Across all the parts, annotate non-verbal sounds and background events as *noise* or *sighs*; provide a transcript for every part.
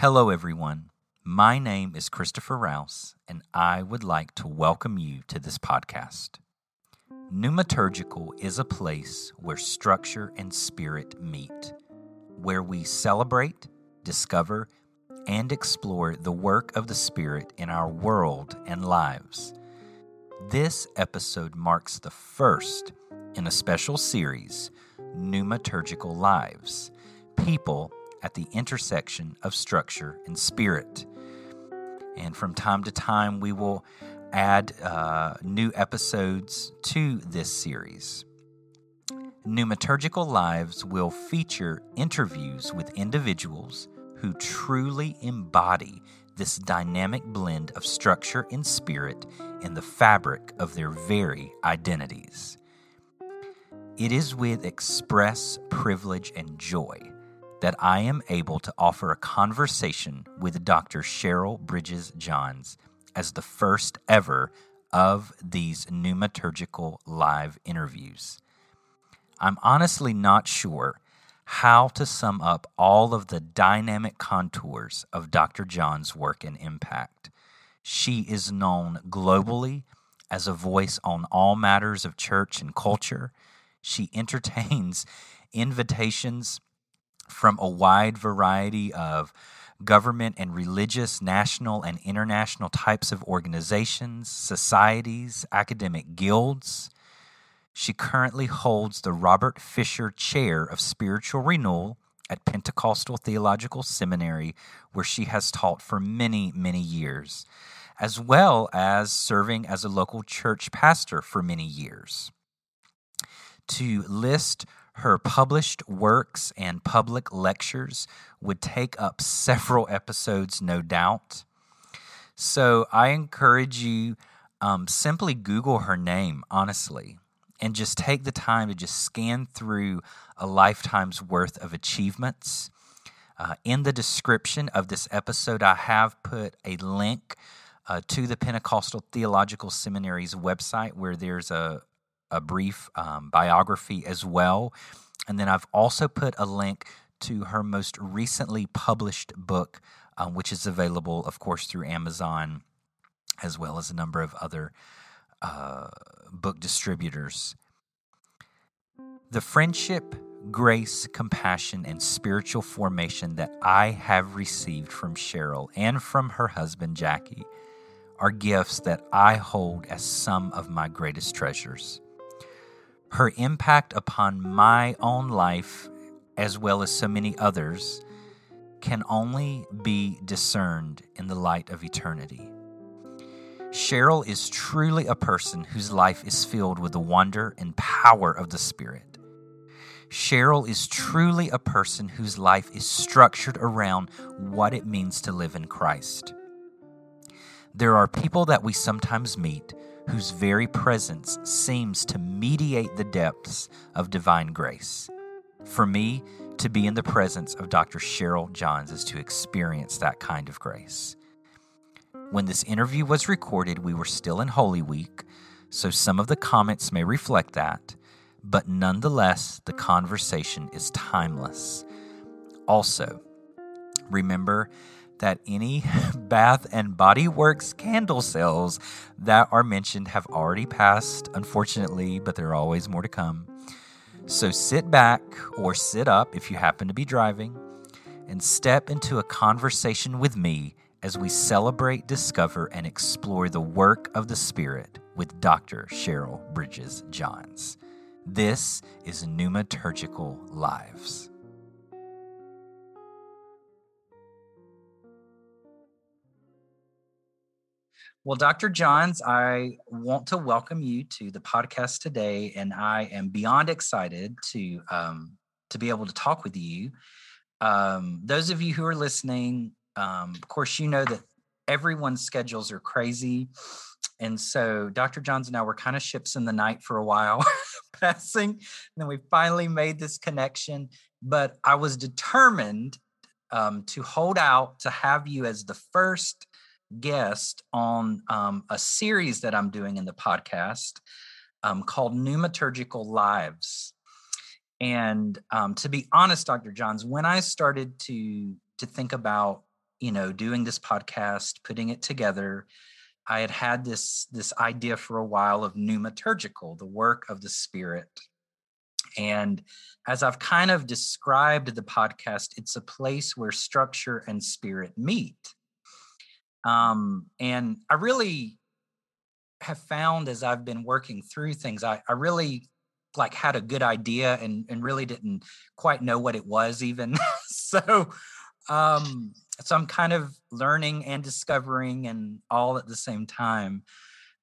Hello, everyone. My name is Christopher Rouse, and I would like to welcome you to this podcast. Pneumaturgical is a place where structure and spirit meet, where we celebrate, discover, and explore the work of the Spirit in our world and lives. This episode marks the first in a special series, Pneumaturgical Lives People at the intersection of structure and spirit. And from time to time, we will add uh, new episodes to this series. Pneumaturgical Lives will feature interviews with individuals who truly embody this dynamic blend of structure and spirit in the fabric of their very identities. It is with express privilege and joy that I am able to offer a conversation with Dr. Cheryl Bridges Johns as the first ever of these pneumaturgical live interviews. I'm honestly not sure how to sum up all of the dynamic contours of Dr. Johns' work and impact. She is known globally as a voice on all matters of church and culture. She *laughs* entertains invitations from a wide variety of government and religious, national and international types of organizations, societies, academic guilds. She currently holds the Robert Fisher Chair of Spiritual Renewal at Pentecostal Theological Seminary, where she has taught for many, many years, as well as serving as a local church pastor for many years. To list her published works and public lectures would take up several episodes, no doubt. So I encourage you um, simply Google her name, honestly, and just take the time to just scan through a lifetime's worth of achievements. Uh, in the description of this episode, I have put a link uh, to the Pentecostal Theological Seminary's website where there's a, a brief um, biography as well. And then I've also put a link to her most recently published book, um, which is available, of course, through Amazon, as well as a number of other uh, book distributors. The friendship, grace, compassion, and spiritual formation that I have received from Cheryl and from her husband, Jackie, are gifts that I hold as some of my greatest treasures. Her impact upon my own life, as well as so many others, can only be discerned in the light of eternity. Cheryl is truly a person whose life is filled with the wonder and power of the Spirit. Cheryl is truly a person whose life is structured around what it means to live in Christ. There are people that we sometimes meet whose very presence seems to mediate the depths of divine grace. For me, to be in the presence of Dr. Cheryl Johns is to experience that kind of grace. When this interview was recorded, we were still in Holy Week, so some of the comments may reflect that, but nonetheless, the conversation is timeless. Also, remember that any *laughs* Bath and Body Works candle sales that are mentioned have already passed, unfortunately, but there are always more to come. So sit back or sit up if you happen to be driving and step into a conversation with me as we celebrate, discover, and explore the work of the Spirit with Dr. Cheryl Bridges Johns. This is Pneumaturgical Lives. Well, Dr. Johns, I want to welcome you to the podcast today, and I am beyond excited to um, to be able to talk with you. Um, those of you who are listening, um, of course, you know that everyone's schedules are crazy, and so Dr. Johns and I were kind of ships in the night for a while, *laughs* passing, and then we finally made this connection. But I was determined um, to hold out to have you as the first guest on um, a series that I'm doing in the podcast um, called Pneumaturgical Lives. And um, to be honest, Dr. Johns, when I started to to think about you know, doing this podcast, putting it together, I had had this this idea for a while of pneumaturgical, the work of the spirit. And as I've kind of described the podcast, it's a place where structure and spirit meet. Um, and I really have found as I've been working through things, I, I really like had a good idea and, and really didn't quite know what it was even. *laughs* so um so I'm kind of learning and discovering and all at the same time.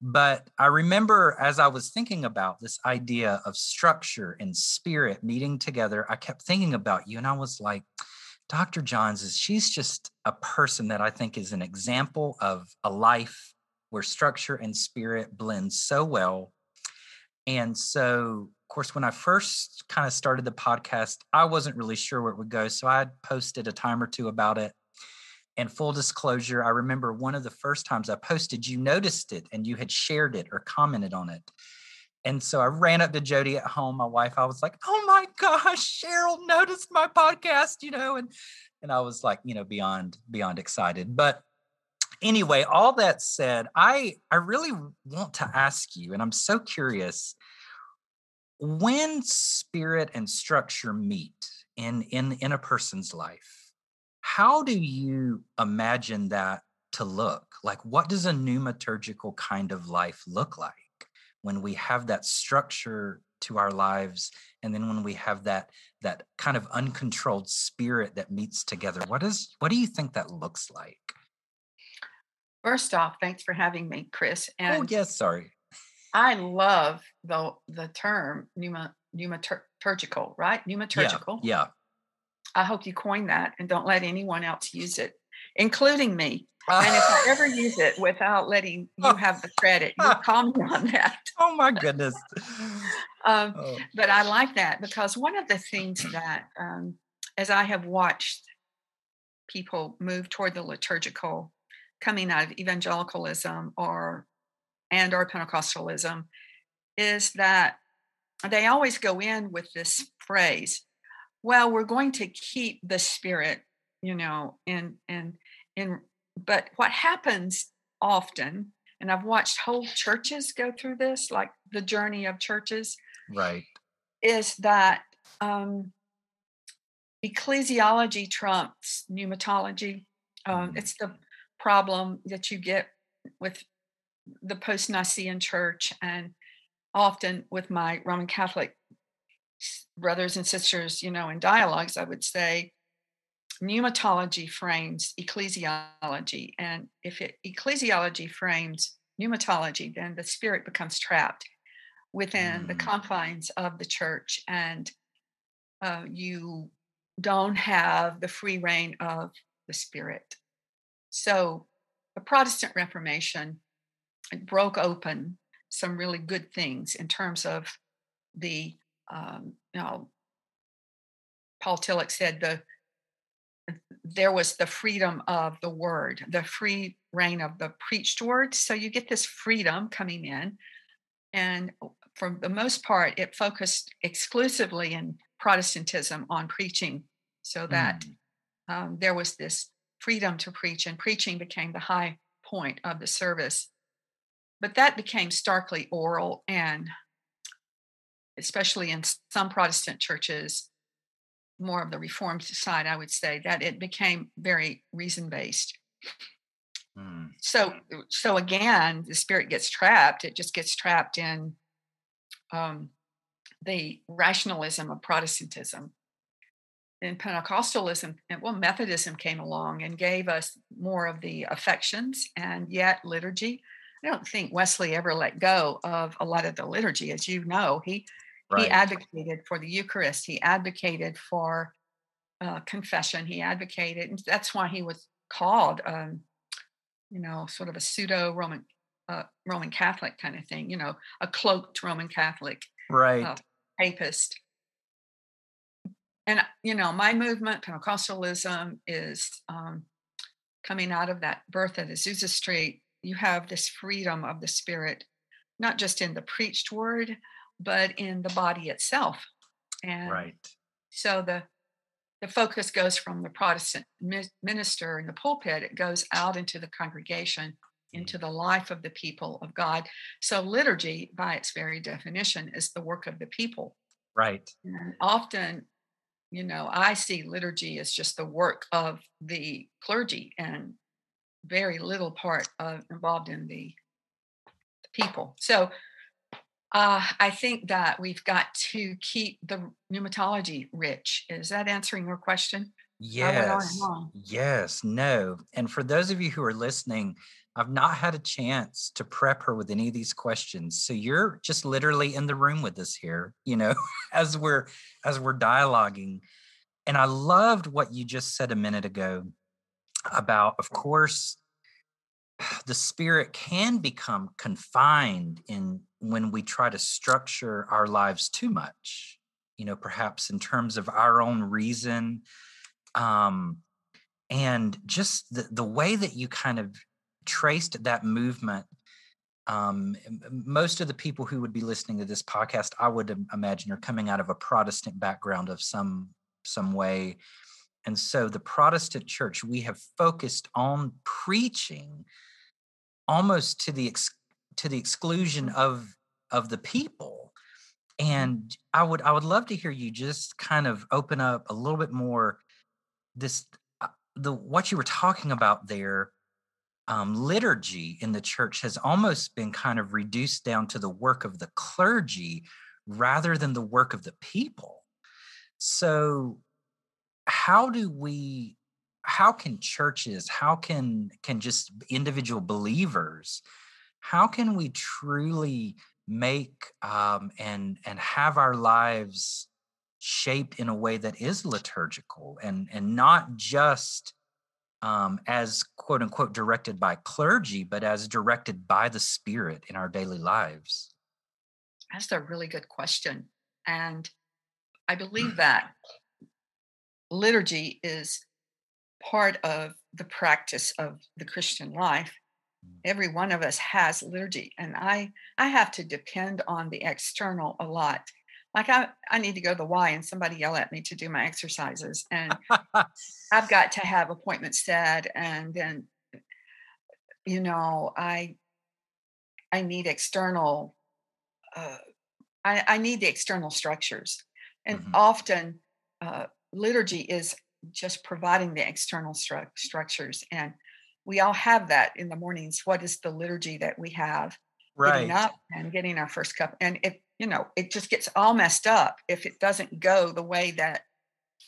But I remember as I was thinking about this idea of structure and spirit meeting together, I kept thinking about you and I was like, Dr. Johns is she's just a person that I think is an example of a life where structure and spirit blend so well. And so, of course, when I first kind of started the podcast, I wasn't really sure where it would go. So I posted a time or two about it. And full disclosure, I remember one of the first times I posted, you noticed it and you had shared it or commented on it. And so I ran up to Jody at home, my wife. I was like, "Oh my gosh, Cheryl noticed my podcast," you know, and and I was like, you know, beyond beyond excited. But anyway, all that said, I I really want to ask you, and I'm so curious, when spirit and structure meet in in in a person's life, how do you imagine that to look? Like, what does a pneumaturgical kind of life look like? When we have that structure to our lives and then when we have that that kind of uncontrolled spirit that meets together what is what do you think that looks like? First off thanks for having me chris oh, and oh yes sorry. I love the the term pneuma, pneumaturgical right? Pneumaturgical yeah, yeah. I hope you coin that and don't let anyone else use it including me and if I ever *laughs* use it without letting you have the credit, you *laughs* call me on that. Oh my goodness. um, oh. But I like that because one of the things that, um, as I have watched people move toward the liturgical, coming out of evangelicalism or and or Pentecostalism, is that they always go in with this phrase, "Well, we're going to keep the spirit, you know, and in in but what happens often, and I've watched whole churches go through this, like the journey of churches, right, is that um, ecclesiology trumps pneumatology. Um, mm. It's the problem that you get with the post Nicene church and often with my Roman Catholic brothers and sisters, you know, in dialogues, I would say, pneumatology frames ecclesiology. And if it, ecclesiology frames pneumatology, then the spirit becomes trapped within mm. the confines of the church. And uh, you don't have the free reign of the spirit. So the Protestant Reformation broke open some really good things in terms of the, um, you know, Paul Tillich said the there was the freedom of the word, the free reign of the preached word. So you get this freedom coming in. And for the most part, it focused exclusively in Protestantism on preaching, so that mm. um, there was this freedom to preach, and preaching became the high point of the service. But that became starkly oral, and especially in some Protestant churches, more of the reformed side, I would say that it became very reason based. Mm. So, so again, the spirit gets trapped. It just gets trapped in um, the rationalism of Protestantism. And Pentecostalism, well, Methodism came along and gave us more of the affections and yet liturgy. I don't think Wesley ever let go of a lot of the liturgy, as you know. He Right. He advocated for the Eucharist. He advocated for uh, confession. He advocated, and that's why he was called, um, you know, sort of a pseudo Roman uh, Roman Catholic kind of thing. You know, a cloaked Roman Catholic, right? Uh, papist. And you know, my movement, Pentecostalism, is um, coming out of that birth at Azusa Street. You have this freedom of the Spirit, not just in the preached word, but in the body itself. And right. So the the focus goes from the Protestant minister in the pulpit, it goes out into the congregation, mm. into the life of the people of God. So, liturgy, by its very definition, is the work of the people. Right. And often, you know, I see liturgy as just the work of the clergy and very little part of involved in the, the people. So, uh, I think that we've got to keep the pneumatology rich. Is that answering your question? Yes. Yes. No. And for those of you who are listening, I've not had a chance to prep her with any of these questions. So you're just literally in the room with us here, you know, *laughs* as we're as we're dialoguing. And I loved what you just said a minute ago about of course *sighs* the spirit can become confined in when we try to structure our lives too much you know perhaps in terms of our own reason um and just the the way that you kind of traced that movement um most of the people who would be listening to this podcast i would imagine are coming out of a protestant background of some some way and so the protestant church we have focused on preaching almost to the ex- to the exclusion mm. of of the people mm-hmm. and i would i would love to hear you just kind of open up a little bit more this uh, the what you were talking about there um, liturgy in the church has almost been kind of reduced down to the work of the clergy rather than the work of the people so how do we how can churches how can can just individual believers how can we truly make um, and and have our lives shaped in a way that is liturgical and and not just um, as quote unquote directed by clergy but as directed by the spirit in our daily lives that's a really good question and i believe that liturgy is part of the practice of the Christian life. Every one of us has liturgy, and I I have to depend on the external a lot. Like I, I need to go to the Y and somebody yell at me to do my exercises, and I've got to have appointments set, and then you know I I need external. Uh, I, I need the external structures, and mm-hmm. often uh, liturgy is just providing the external stru- structures and we all have that in the mornings what is the liturgy that we have right getting up and getting our first cup and it you know it just gets all messed up if it doesn't go the way that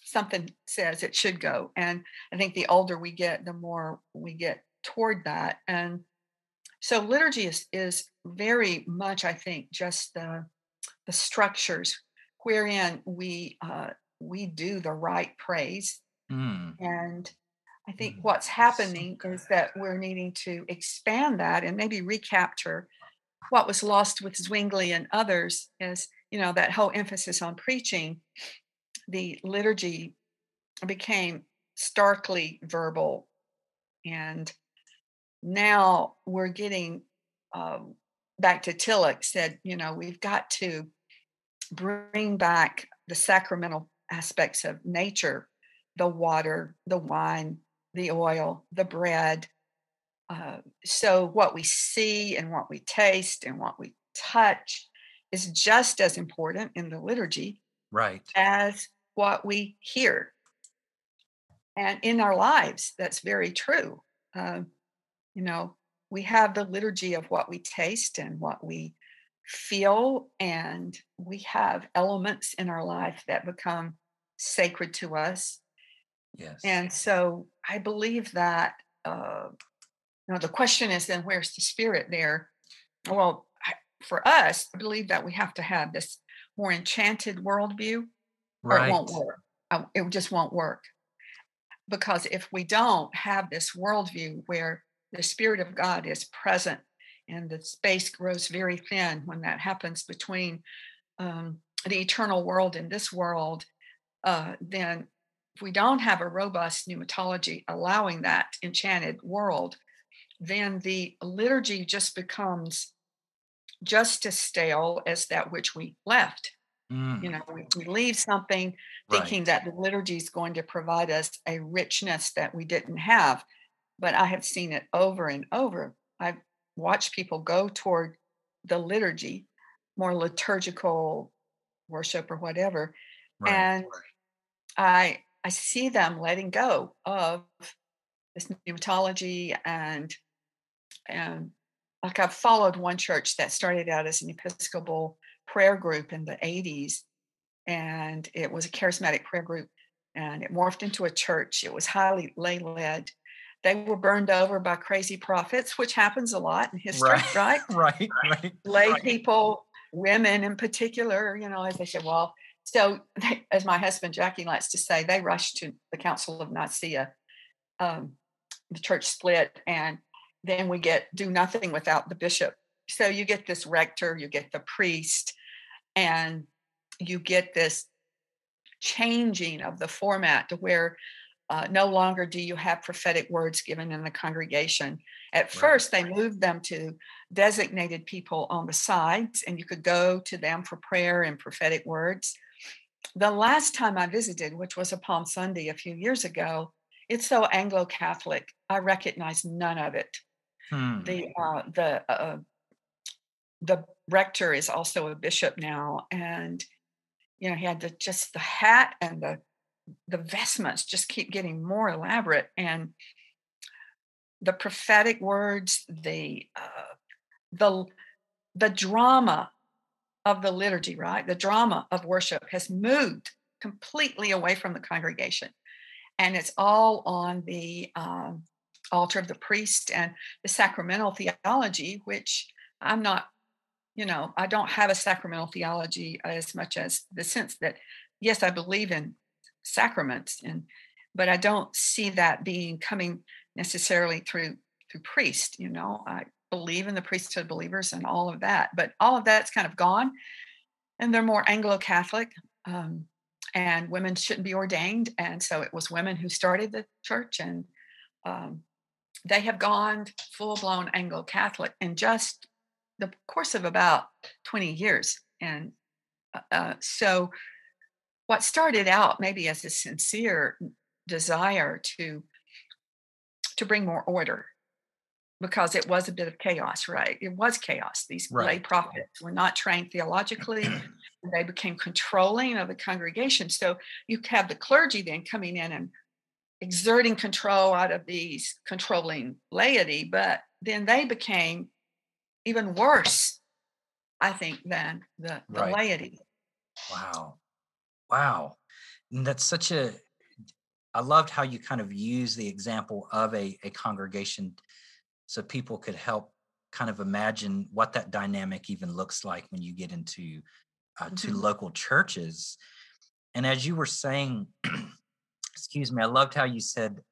something says it should go and i think the older we get the more we get toward that and so liturgy is is very much i think just the the structures wherein we uh, we do the right praise Mm. And I think mm. what's happening is that we're needing to expand that and maybe recapture what was lost with Zwingli and others is, you know, that whole emphasis on preaching. The liturgy became starkly verbal. And now we're getting um, back to Tillich said, you know, we've got to bring back the sacramental aspects of nature the water, the wine, the oil, the bread. Uh, so, what we see and what we taste and what we touch is just as important in the liturgy right. as what we hear. And in our lives, that's very true. Uh, you know, we have the liturgy of what we taste and what we feel, and we have elements in our life that become sacred to us Yes. And so I believe that, uh, you know, the question is then where's the spirit there? Well, for us, I believe that we have to have this more enchanted worldview, or it won't work. Uh, it just won't work. Because if we don't have this worldview where the Spirit of God is present and the space grows very thin when that happens between um, the eternal world and this world, uh, then if we don't have a robust pneumatology allowing that enchanted world, then the liturgy just becomes just as stale as that which we left. Mm. You know, we, we leave something thinking right. that the liturgy is going to provide us a richness that we didn't have. But I have seen it over and over. I've watched people go toward the liturgy, more liturgical worship or whatever, right. and I I see them letting go of this pneumatology and and like I've followed one church that started out as an Episcopal prayer group in the 80s and it was a charismatic prayer group and it morphed into a church. It was highly lay led. They were burned over by crazy prophets, which happens a lot in history, right? Right, *laughs* right. right lay right. people, women in particular, you know, as they said, well, so *laughs* they, as my husband Jackie likes to say, they rushed to the Council of Nicaea. Um, the church split, and then we get do nothing without the bishop. So you get this rector, you get the priest, and you get this changing of the format to where uh, no longer do you have prophetic words given in the congregation. At first, they moved them to designated people on the sides, and you could go to them for prayer and prophetic words. The last time I visited, which was a Palm Sunday a few years ago, it's so Anglo Catholic. I recognize none of it. Hmm. The uh, the uh, the rector is also a bishop now, and you know he had the just the hat and the the vestments just keep getting more elaborate and the prophetic words the uh, the the drama of the liturgy right? The drama of worship has moved completely away from the congregation and it's all on the um, altar of the priest and the sacramental theology which i'm not you know, I don't have a sacramental theology as much as the sense that, yes, I believe in sacraments, and but I don't see that being coming necessarily through through priest. You know, I believe in the priesthood believers and all of that, but all of that's kind of gone, and they're more Anglo-Catholic. Um, and women shouldn't be ordained, and so it was women who started the church, and um, they have gone full blown Anglo Catholic in just the course of about 20 years. And uh, uh, so, what started out maybe as a sincere desire to to bring more order because it was a bit of chaos right it was chaos these right. lay prophets were not trained theologically *clears throat* they became controlling of the congregation so you have the clergy then coming in and exerting control out of these controlling laity but then they became even worse, I think, than the, the right. laity. Wow. Wow. And that's such a, I loved how you kind of use the example of a, a congregation so people could help kind of imagine what that dynamic even looks like when you get into uh, to mm-hmm. local churches. And as you were saying, *clears throat* excuse me, I loved how you said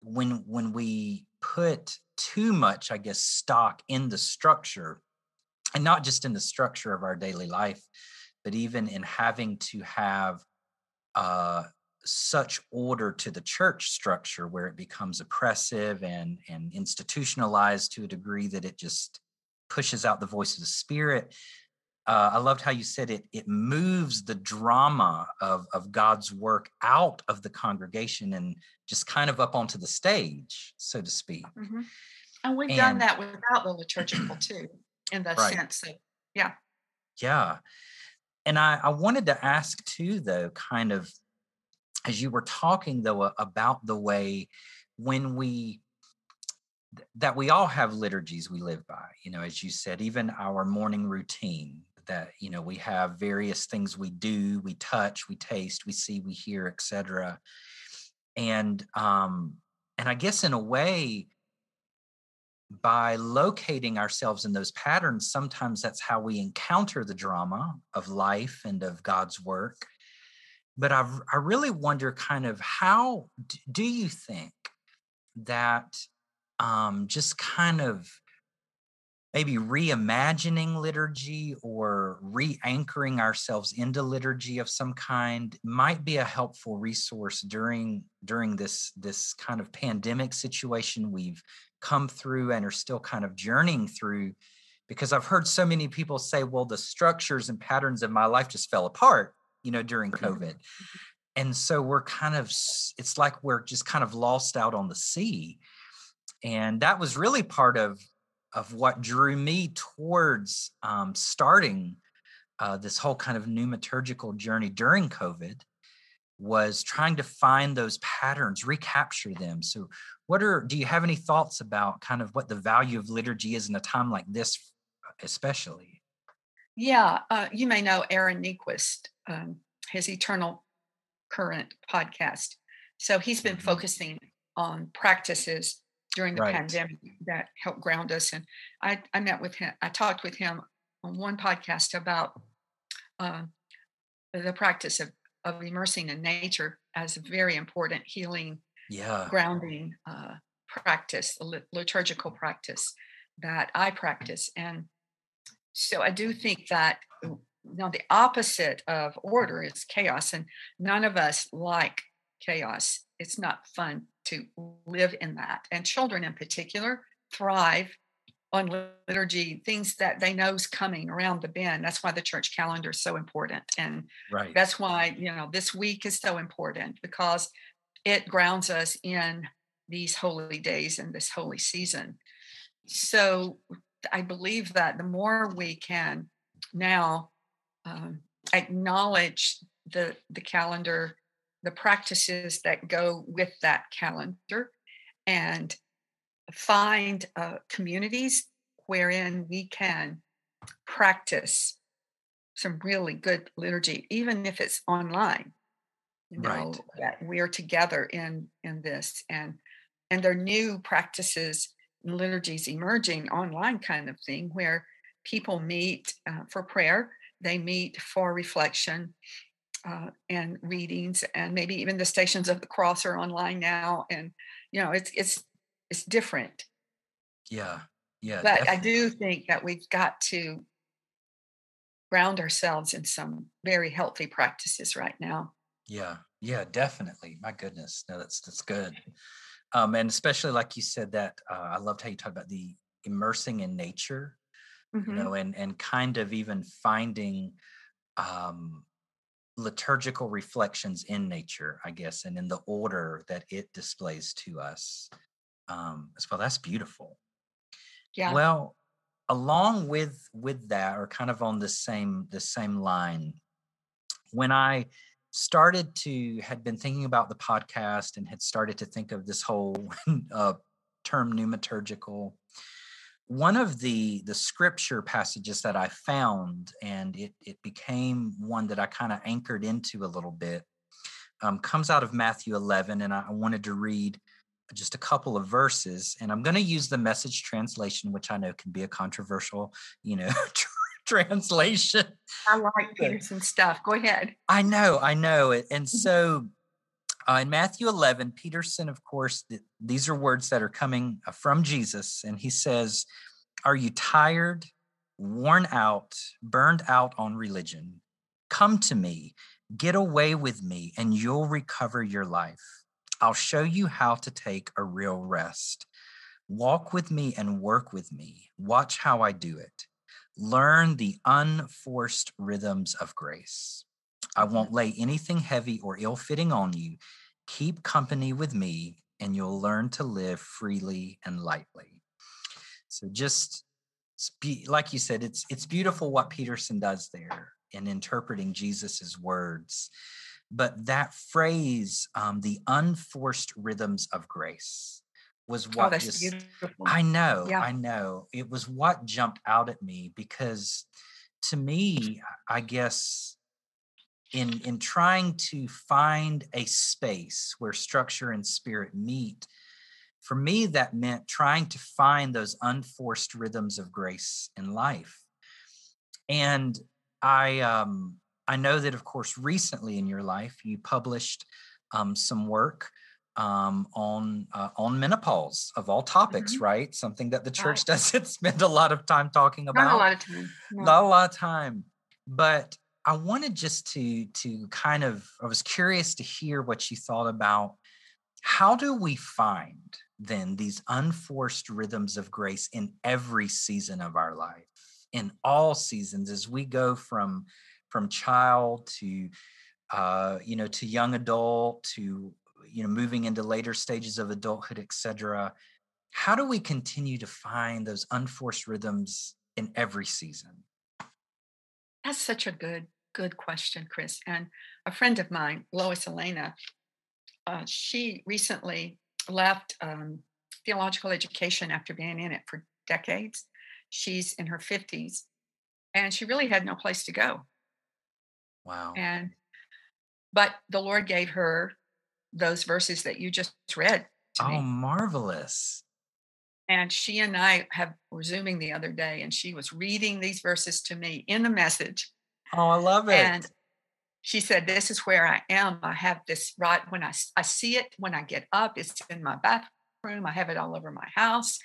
when when we put too much, I guess, stock in the structure, and not just in the structure of our daily life, but even in having to have uh, such order to the church structure where it becomes oppressive and and institutionalized to a degree that it just pushes out the voice of the spirit uh, I loved how you said it. It moves the drama of of God's work out of the congregation and just kind of up onto the stage, so to speak. Mm-hmm. And we've and, done that without the liturgical *clears throat* too, in the right. sense of yeah, yeah. And I I wanted to ask too, though, kind of as you were talking though about the way when we that we all have liturgies we live by you know as you said even our morning routine that you know we have various things we do we touch we taste we see we hear etc and um and i guess in a way by locating ourselves in those patterns sometimes that's how we encounter the drama of life and of god's work but i i really wonder kind of how do you think that um just kind of maybe reimagining liturgy or re-anchoring ourselves into liturgy of some kind might be a helpful resource during during this this kind of pandemic situation we've come through and are still kind of journeying through? Because I've heard so many people say, well, the structures and patterns of my life just fell apart, you know, during. COVID. And so we're kind of, it's like we're just kind of lost out on the sea. And that was really part of, of what drew me towards um, starting uh, this whole kind of pneumaturgical journey during COVID was trying to find those patterns, recapture them. So, what are, do you have any thoughts about kind of what the value of liturgy is in a time like this, especially? Yeah, uh, you may know Aaron Niequist, um, his Eternal Current podcast. So he's been Mhm. focusing on practices during the Right. pandemic that help ground us. And I, I met with him, I talked with him on one podcast about uh, the practice of, of immersing in nature as a very important healing, Yeah. grounding uh, practice, liturgical practice that I practice. And so I do think that uh, now the opposite of order is chaos, and none of us like chaos. It's not fun to live in that. And children in particular thrive on liturgy, things that they know is coming around the bend. That's why the church calendar is so important. And Right. that's why, you know, this week is so important because it grounds us in these holy days and this holy season. So I believe that the more we can now um, acknowledge the the calendar, the practices that go with that calendar, and find uh, communities wherein we can practice some really good liturgy, even if it's online. You Right. know that we're together in in this, and and there are new practices liturgies emerging online, kind of thing, where people meet uh, for prayer, they meet for reflection uh, and readings, and maybe even the Stations of the Cross are online now, and you know it's it's it's different Yeah. Yeah. but I do think that we've got to ground ourselves in some very healthy practices right now. Yeah. Yeah. Definitely. My goodness. No, that's, that's good. Um, and especially like you said that, uh, I loved how you talked about the immersing in nature, you Mhm. know, and, and kind of even finding, um, liturgical reflections in nature, I guess, and in the order that it displays to us um, as well. That's beautiful. Yeah. Well, along with with that, or kind of on the same the same line, when I started to had been thinking about the podcast and had started to think of this whole *laughs* uh, term pneumaturgical. One of the the scripture passages that i found and it it became one that i kind of anchored into a little bit um, comes out of matthew 11 and I, wanted to read just a couple of verses and i'm going to use the message translation which i know can be a controversial you know *laughs* translation I like Peterson stuff. Go ahead. I know, I know. And Mm-hmm. so uh, in Matthew 11, Peterson, of course, th- these are words that are coming uh, from Jesus. And he says, Are you tired, worn out, burned out on religion? Come to me, get away with me, and you'll recover your life. I'll show you how to take a real rest. Walk with me and work with me. Watch how I do it. Learn the unforced rhythms of grace. I won't lay anything heavy or ill fitting on you. Keep company with me, and you'll learn to live freely and lightly. So, just like you said, it's it's beautiful what Peterson does there in interpreting Jesus's words. But that phrase, um, the unforced rhythms of grace, was Oh, what that's just beautiful. I know, Yeah. I know. It was what jumped out at me because to me, I guess in in trying to find a space where structure and spirit meet, for me that meant trying to find those unforced rhythms of grace in life. And I um I know that of course recently in your life you published um, some work um, on uh, on menopause of all topics, Mhm. right? Something that the church Right. *laughs* doesn't spend a lot of time talking about. Not a lot of time. no. Not a lot of time. But I wanted just to to kind of I was curious to hear what you thought about how do we find then these unforced rhythms of grace in every season of our life in all seasons as we go from from child to uh, you know to young adult to you know moving into later stages of adulthood etc how do we continue to find those unforced rhythms in every season that's such a good good question chris and a friend of mine lois olena uh, she recently left um, theological education after being in it for decades. She's in her 50s and she really had no place to go. Wow. And, but the Lord gave her those verses that you just read. oh, me. marvelous. And she and I have were zooming the other day, and she was reading these verses to me in the message. Oh, I love it. And she said, This is where I am. I have this right when I, I see it when I get up, it's in my bathroom. I have it all over my house.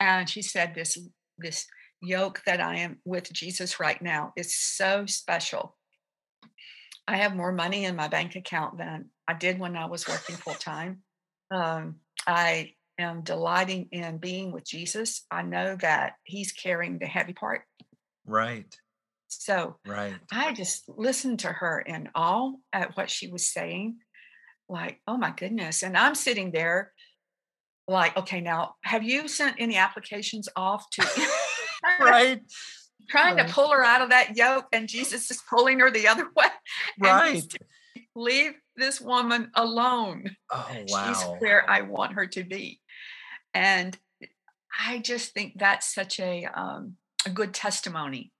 And she said, This, this yoke that I am with Jesus right now is so special. I have more money in my bank account than I did when I was working full time. Um, I am delighting in being with Jesus. I know that He's carrying the heavy part. Right. So right. I just listened to her in awe at what she was saying. Like, oh my goodness. And I'm sitting there like, okay, now have you sent any applications off to *laughs* right? *laughs* *laughs* Trying right. to pull her out of that yoke, and Jesus is pulling her the other *laughs* way. Right. Leave this woman alone. Oh, wow. She's where I want her to be. And I just think that's such a um, a good testimony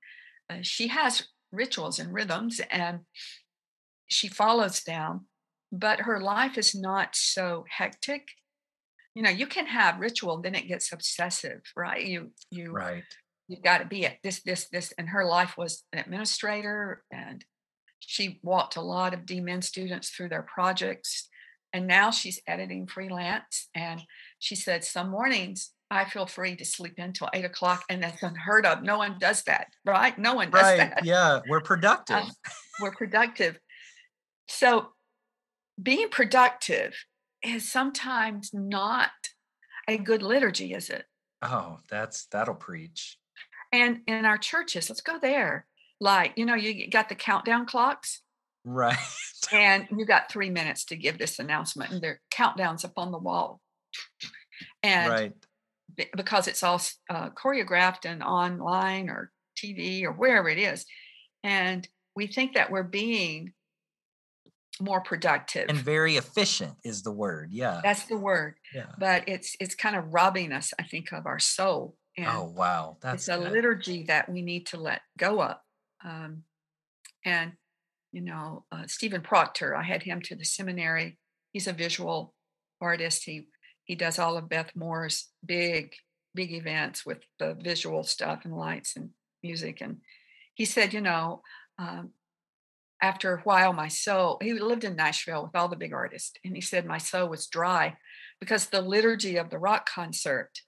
uh, she has rituals and rhythms and she follows them, but her life is not so hectic. You know, you can have ritual, then it gets obsessive, right? You you right. You've got to be at this, this, this. And her life was an administrator, and she walked a lot of DMin students through their projects. And now she's editing freelance. And she said some mornings I feel free to sleep until eight o'clock, and that's unheard of. No one does that, right? No one does right. that. Yeah, we're productive. Uh, we're productive. So, being productive is sometimes not a good liturgy, is it? Oh, that's that'll preach. And in our churches, let's go there. Like, you know, you got the countdown clocks. Right. and you got three minutes to give this announcement, and there are countdowns up on the wall. And right because it's all uh, choreographed and online or TV or wherever it is. And we think that we're being more productive and very efficient is the word yeah that's the word yeah but it's it's kind of robbing us i think of our soul and oh wow that's it's a good. liturgy that we need to let go of um, and you know uh, stephen proctor i had him to the seminary he's a visual artist he he does all of Beth Moore's big, big events with the visual stuff and lights and music. And he said, you know, um, after a while, my soul, he lived in Nashville with all the big artists. And he said, my soul was dry because the liturgy of the rock concert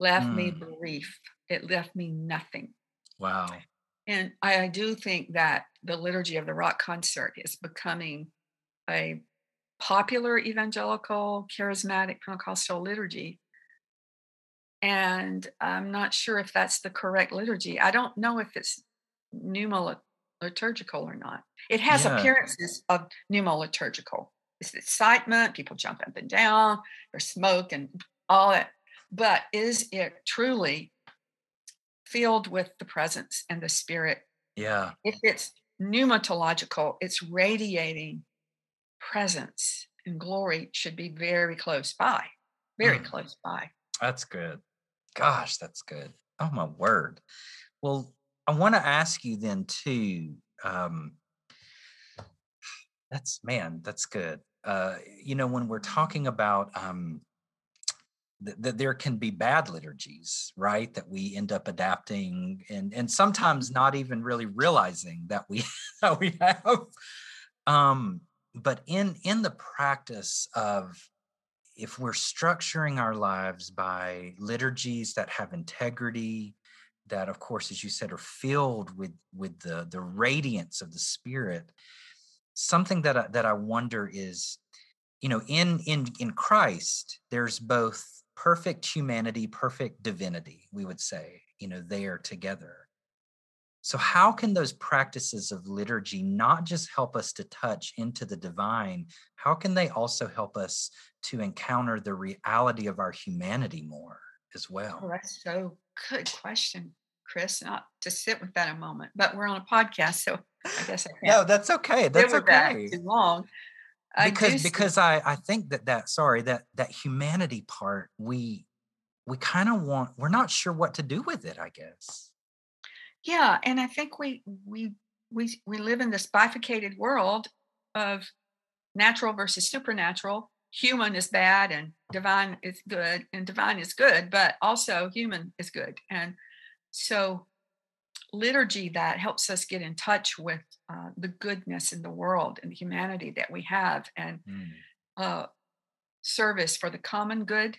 left mm. me brief. It left me nothing. Wow. And I, I do think that the liturgy of the rock concert is becoming a popular evangelical charismatic Pentecostal liturgy. And I'm not sure if that's the correct liturgy. I don't know if it's pneumo liturgical or not. It has yeah. appearances of pneumo liturgical. It's excitement, people jump up and down, there's smoke and all that. But is it truly filled with the presence and the spirit? Yeah. If it's pneumatological, it's radiating presence and glory should be very close by, very mm. close by. That's good. Gosh, that's good. Oh my word. Well, I want to ask you then too. Um, that's man, that's good. Uh, you know, when we're talking about um, that there can be bad liturgies, right? That we end up adapting and and sometimes not even really realizing that we *laughs* that we have. Um, but in in the practice of if we're structuring our lives by liturgies that have integrity that of course as you said are filled with with the the radiance of the spirit something that I, that I wonder is you know in in in christ there's both perfect humanity perfect divinity we would say you know there together. So how can those practices of liturgy not just help us to touch into the divine how can they also help us to encounter the reality of our humanity more as well? Oh, that's so good question chris not to sit with that a moment but we're on a podcast so i guess i can't no that's okay that's okay. too long because because I I think that that sorry that that humanity part we we kind of want we're not sure what to do with it I guess. Yeah, and I think we we we we live in this bifurcated world of natural versus supernatural. Human is bad and divine is good, and divine is good, but also human is good. And so liturgy that helps us get in touch with uh, the goodness in the world and the humanity that we have and mm. uh, service for the common good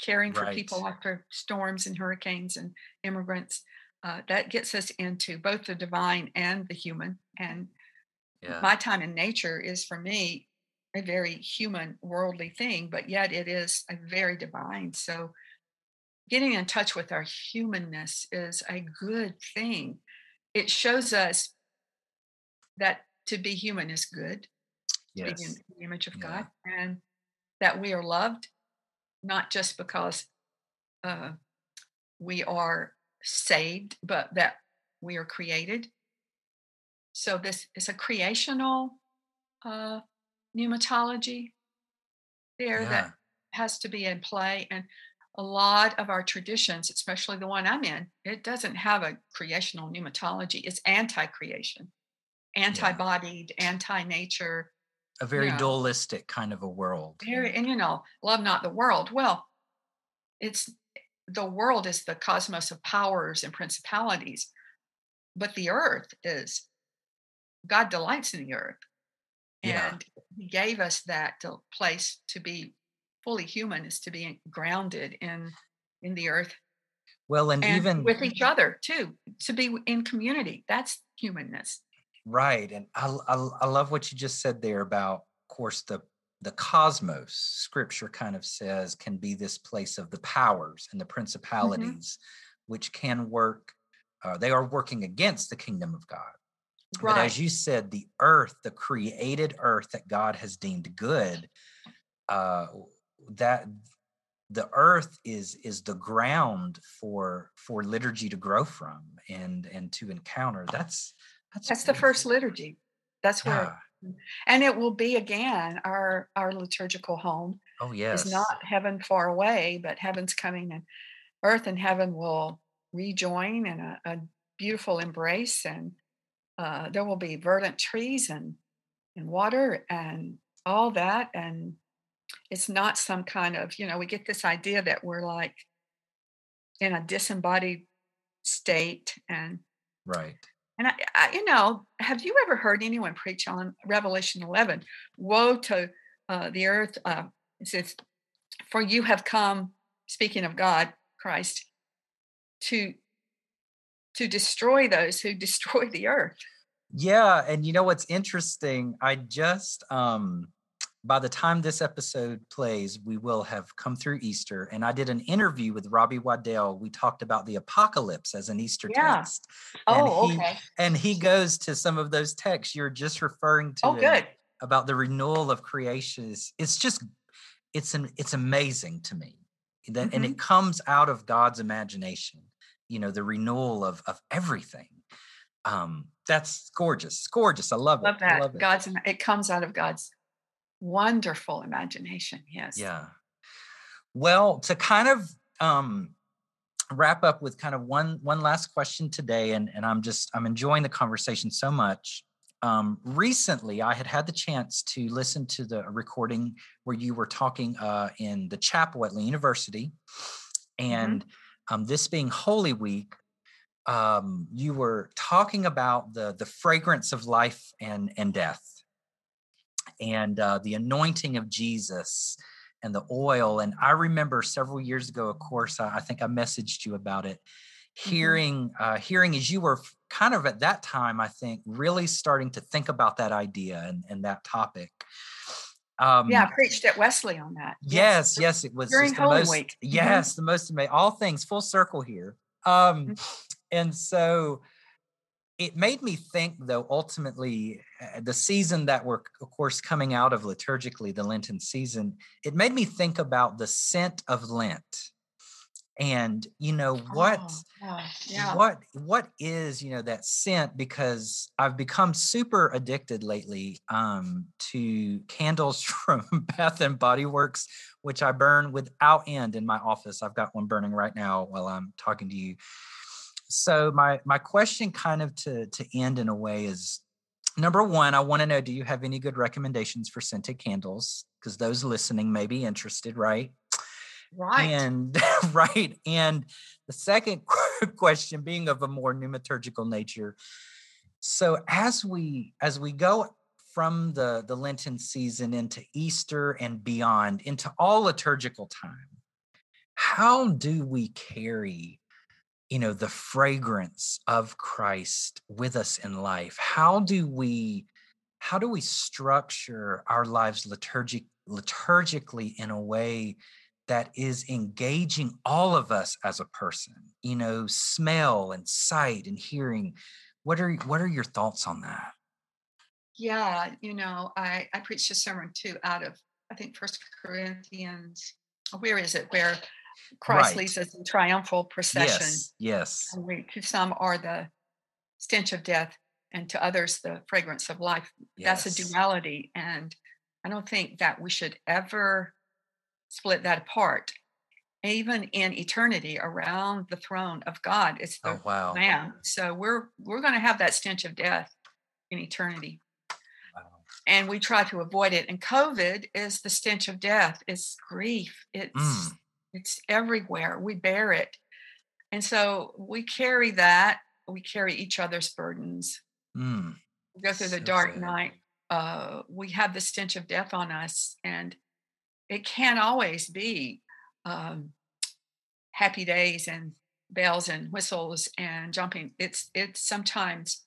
caring for people after storms and hurricanes and immigrants uh, that gets us into both the divine and the human and yeah. my time in nature is for me a very human worldly thing but yet it is a very divine so getting in touch with our humanness is a good thing. It shows us that to be human is good, yes. to be in the image of yeah. God, and that we are loved, not just because uh, we are saved, but that we are created. So this is a creational uh, pneumatology there yeah. that has to be in play. And a lot of our traditions, especially the one I'm in, it doesn't have a creational pneumatology. It's anti-creation, anti-bodied, yeah. anti-nature. A very you know, dualistic kind of a world. Very, and you know, love not the world. Well, it's the world is the cosmos of powers and principalities, but the earth is God delights in the earth. Yeah. And he gave us that place to be fully human is to be grounded in in the earth well and, and even with each other too to be in community that's humanness right and I, I, I love what you just said there about of course the the cosmos scripture kind of says can be this place of the powers and the mm-hmm. principalities mm-hmm. which can work uh, they are working against the kingdom of god right. but as you said the earth the created earth that god has deemed good uh, that the earth is is the ground for for liturgy to grow from and and to encounter. That's that's, that's the first liturgy. That's where yeah. and it will be again our our liturgical home oh yes. is not heaven far away but heaven's coming and earth and heaven will rejoin in a, a beautiful embrace and uh, there will be verdant trees and and water and all that and it's not some kind of you know we get this idea that we're like in a disembodied state and right. and I, I, you know have you ever heard anyone preach on revelation 11 woe to uh, the earth uh, it says for you have come speaking of god christ to to destroy those who *laughs* destroy the earth. Yeah and you know what's interesting? I just um by the time this episode plays, we will have come through Easter. And I did an interview with Robbie Waddell. We talked about the apocalypse as an Easter yeah. text. Oh, and he, okay. And he goes to some of those texts you're just referring to. Oh, good. About the renewal of creation. It's just, it's an, it's amazing to me that, mm-hmm. and it comes out of God's imagination. You know, the renewal of of everything. Um, that's gorgeous. Gorgeous. I love, love it. That. Love it. God's it comes out of God's wonderful imagination yes yeah well to kind of um wrap up with kind of one one last question today and and i'm just i'm enjoying the conversation so much um recently i had had the chance to listen to the recording where you were talking uh in the chapel at Lee university mm-hmm. and mm-hmm. um this being holy week um you were talking about the the fragrance of life and and death and uh, the anointing of Jesus and the oil. And I remember several years ago, of course, I, I think I messaged you about it. Mm-hmm. Hearing, mm-hmm. uh, hearing as you were kind of at that time, I think, really starting to think about that idea and, and that topic. Um, yeah, I preached at Wesley on that. Yes, yes, yes it was during the Holy most, Week. Yes, the most amazing. All things full circle here. Um, Mhm. and so it made me think, though, ultimately, uh, the season that we're, of course, coming out of liturgically, the Lenten season, it made me think about the scent of Lent. And you know what Oh, yeah. what what is you know that scent because i've become super addicted lately um to candles *laughs* from bath and body works which i burn without end in my office i've got one burning right now while i'm talking to you so my my question kind of to to end in a way is number one i want to know do you have any good recommendations for scented candles because those listening may be interested right Right. and *laughs* right. And the second *laughs* question being of a more pneumaturgical nature. So as we as we go from the, the Lenten season into Easter and beyond, into all liturgical time, how do we carry you know the fragrance of Christ with us in life? How do we how do we structure our lives liturgic liturgically in a way that is engaging all of us as a person you know smell and sight and hearing what are what are your thoughts on that Yeah, you know, I I preached a sermon too out of I think First Corinthians. Where is it? Where Christ Right. leads us in triumphal procession. yes yes And we, to some are the stench of death, and to others the fragrance of life. Yes. That's a duality, and I don't think that we should ever split that apart. Even in eternity, around the throne of God, it's the oh wow Lamb. So we're we're going to have that stench of death in eternity and we try to avoid it. And COVID is the stench of death. It's grief. It's Mm. It's everywhere. We bear it, and so we carry that. We carry each other's burdens. Mm. We go through the dark sad. night. Uh, we have the stench of death on us, and it can't always be um, happy days and bells and whistles and jumping. It's it's sometimes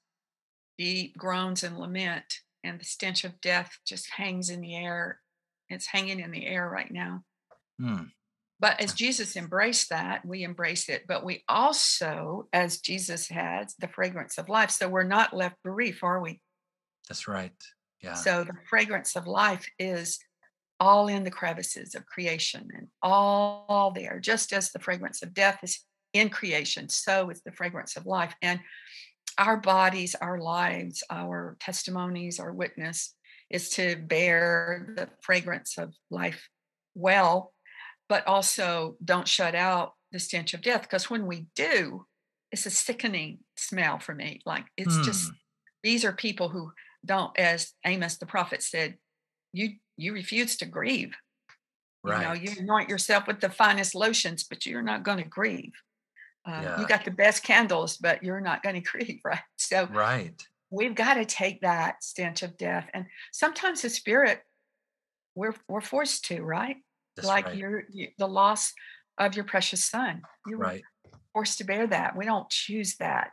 deep groans and lament, and the stench of death just hangs in the air. It's hanging in the air right now. Mm. But as Jesus embraced that, we embrace it. But we also, as Jesus has, the fragrance of life. So we're not left bereaved, are we? that's right yeah So the fragrance of life is all in the crevices of creation and all there, just as the fragrance of death is in creation, so is the fragrance of life. And our bodies, our lives, our testimonies, our witness is to bear the fragrance of life well, but also don't shut out the stench of death. Because when we do, it's a sickening smell for me. Like it's just Hmm. these are people who don't, as Amos the prophet said, you you refuse to grieve. You know, right you anoint yourself with the finest lotions, but you're not going to grieve. Uh, Yeah. You got the best candles, but you're not going *laughs* to grieve, right? So right we've got to take that stench of death, and sometimes the spirit, we're we're forced to, right? That's like right your you, the loss of your precious son. You were right forced to bear that. We don't choose that.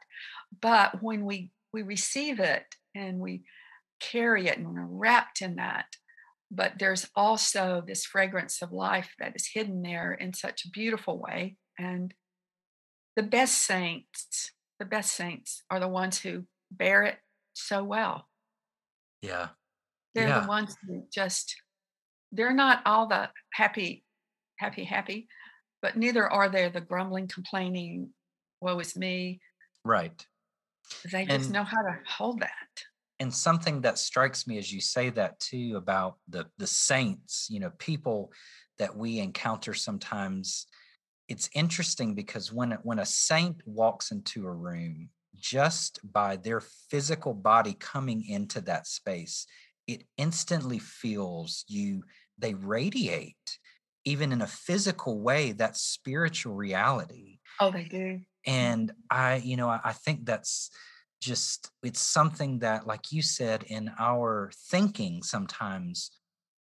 But when we we receive it and we carry it and we're wrapped in that, but there's also this fragrance of life that is hidden there in such a beautiful way. And the best saints, the best saints are the ones who bear it so well. yeah They're Yeah. the ones who just they're not all the happy, happy, happy, but neither are they the grumbling, complaining, woe is me. right They just know how to hold that. and something that strikes me as you say that too about the the saints you know people that we encounter sometimes it's interesting because when when a saint walks into a room just by their physical body coming into that space it instantly feels you they radiate even in a physical way that spiritual reality. Oh, they do. and i you know I, I think that's just it's something that like you said in our thinking sometimes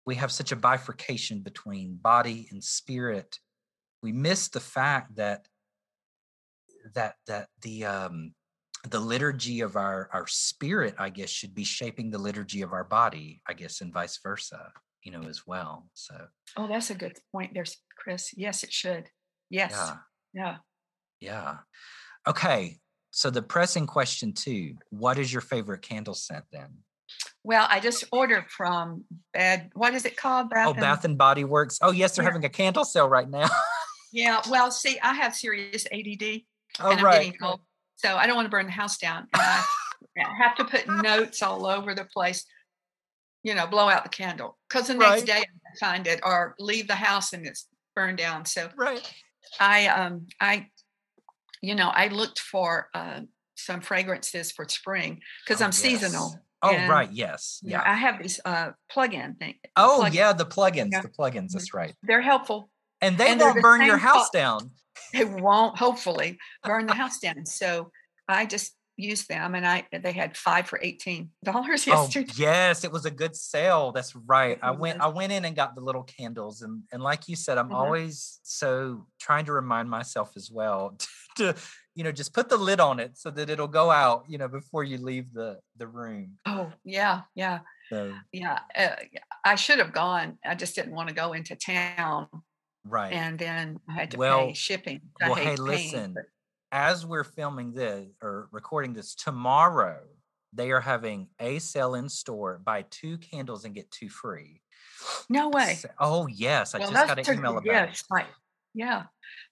we have such a bifurcation between body and spirit. We miss the fact that that that the um the liturgy of our our spirit i guess should be shaping the liturgy of our body i guess and vice versa you know, as well. So, oh, that's a good point. There's Chris. Yes, it should. Yes. Yeah. Yeah. Yeah. Okay. So the pressing question too, what is your favorite candle scent then? Well, I just ordered from Bad. What is it called? Bath oh, and, Bath and Body Works. Oh, yes, they're yeah. having a candle sale right now. yeah. Well, see, I have serious ADD. *laughs* Oh, and I'm right. Getting old, so I don't want to burn the house down. And I *laughs* have to put notes all over the place. You know, blow out the candle because the next right. day I find it, or leave the house and it's burned down. So right. I um I you know I looked for uh, some fragrances for spring because oh, I'm yes. seasonal. Oh and, right, yes, yeah. I have these uh plug-in thing. Oh plug-in. yeah, the plugins, yeah. the plugins. That's mm-hmm. right. They're helpful, and they and won't the burn your house down. They won't, hopefully, burn the house down. So I just used them and I they had five for eighteen *laughs* dollars oh, yesterday. Oh, yes, it was a good sale. That's right. I went I went in and got the little candles and and like you said, I'm mm-hmm. always so trying to remind myself as well to, *laughs* to you know just put the lid on it so that it'll go out you know before you leave the the room. Oh yeah, yeah, so. yeah. Uh, I should have gone. I just didn't want to go into town. Right. And then I had to well, pay shipping. I well, hey, listen. But, as we're filming this or recording this tomorrow, they are having a sale in store buy two candles and get two free. No way. So, oh yes, I well, just got an email about gifts. it. Like, yeah,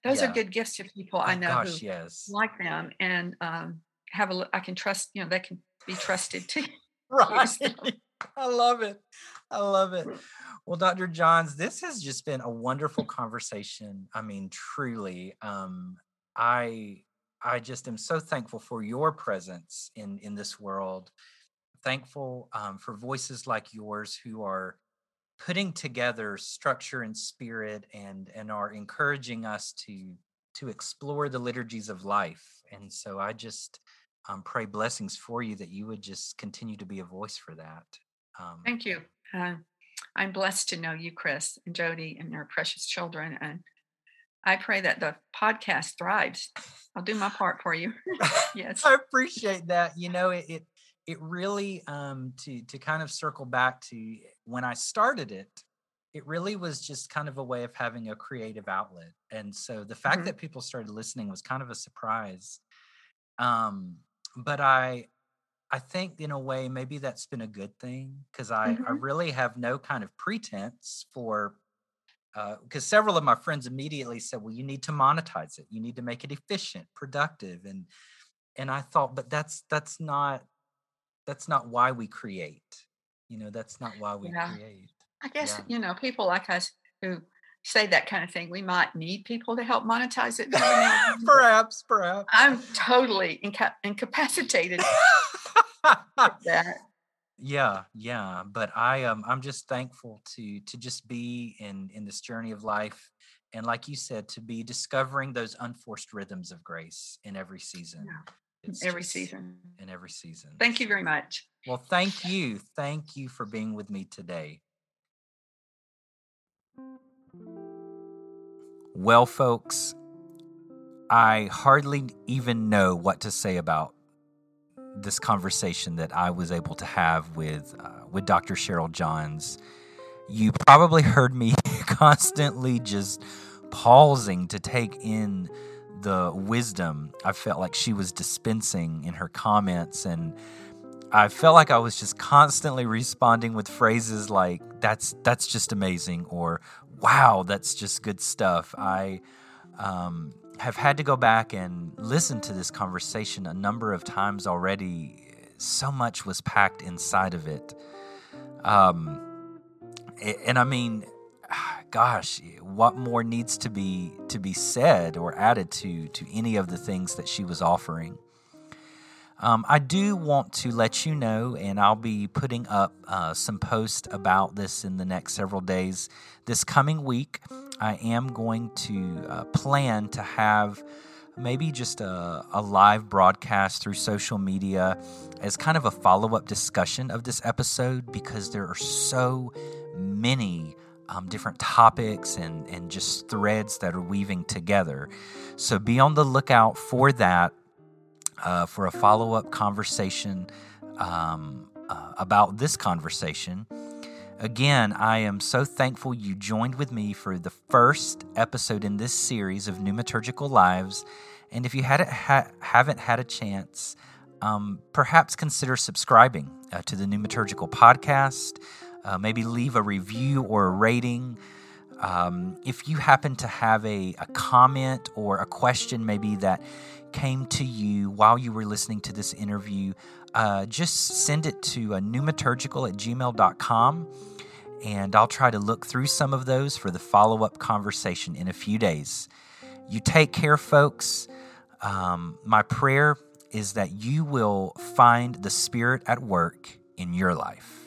those yeah. are good gifts to people I oh, know gosh, who yes. like them and um, have a. I can trust. You know, they can be trusted too. *laughs* right. I love it. I love it. Well, Dr. Johns, this has just been a wonderful conversation. I mean, truly, um, I I just am so thankful for your presence in in this world. Thankful um, for voices like yours who are putting together structure and spirit and and are encouraging us to to explore the liturgies of life. And so I just um, pray blessings for you that you would just continue to be a voice for that. Um, Thank you. Uh, I'm blessed to know you, Chris and Jody, and your precious children, and I pray that the podcast thrives. I'll do my part for you. *laughs* yes. I appreciate that. You know, it, it it really um to to kind of circle back to when I started it, it really was just kind of a way of having a creative outlet. And so the fact mm-hmm. that people started listening was kind of a surprise. Um, but I I think in a way maybe that's been a good thing because I, mm-hmm. I really have no kind of pretense for because uh, several of my friends immediately said, "Well, you need to monetize it. You need to make it efficient, productive." And and I thought, but that's that's not that's not why we create. You know, that's not why we yeah. create. I guess yeah. you know people like us who say that kind of thing. We might need people to help monetize it. *laughs* perhaps, perhaps. I'm totally inca- incapacitated. *laughs* that yeah yeah but i um i'm just thankful to to just be in in this journey of life and like you said to be discovering those unforced rhythms of grace in every season. Yeah. every season. in every season. Thank you very much. Well thank you thank you for being with me today. Well folks i hardly even know what to say about this conversation that I was able to have with uh, with Dr. Cheryl Johns, you probably heard me *laughs* constantly just pausing to take in the wisdom I felt like she was dispensing in her comments and I felt like I was just constantly responding with phrases like that's that's just amazing or wow that's just good stuff. I um, have had to go back and listen to this conversation a number of times already. So much was packed inside of it. Um, and I mean, *sighs* gosh, what more needs to be to be said or added to to any of the things that she was offering? Um, I do want to let you know, and I'll be putting up uh, some posts about this in the next several days. This coming week, I am going to uh, plan to have maybe just a, a, live broadcast through social media as kind of a follow up discussion of this episode because there are so many um, different topics and, and just threads that are weaving together. So be on the lookout for that, uh, for a follow up conversation um, uh, about this conversation Again, I am so thankful you joined with me for the first episode in this series of Pneumaturgical Lives. And if you hadn't ha- haven't had a chance, um, perhaps consider subscribing uh, to the Pneumaturgical podcast. Uh, maybe leave a review or a rating. Um, if you happen to have a, a comment or a question, maybe that came to you while you were listening to this interview, uh, just send it to uh, pneumaturgical at gmail.com and I'll try to look through some of those for the follow up conversation in a few days. You take care, folks. Um, my prayer is that you will find the Spirit at work in your life.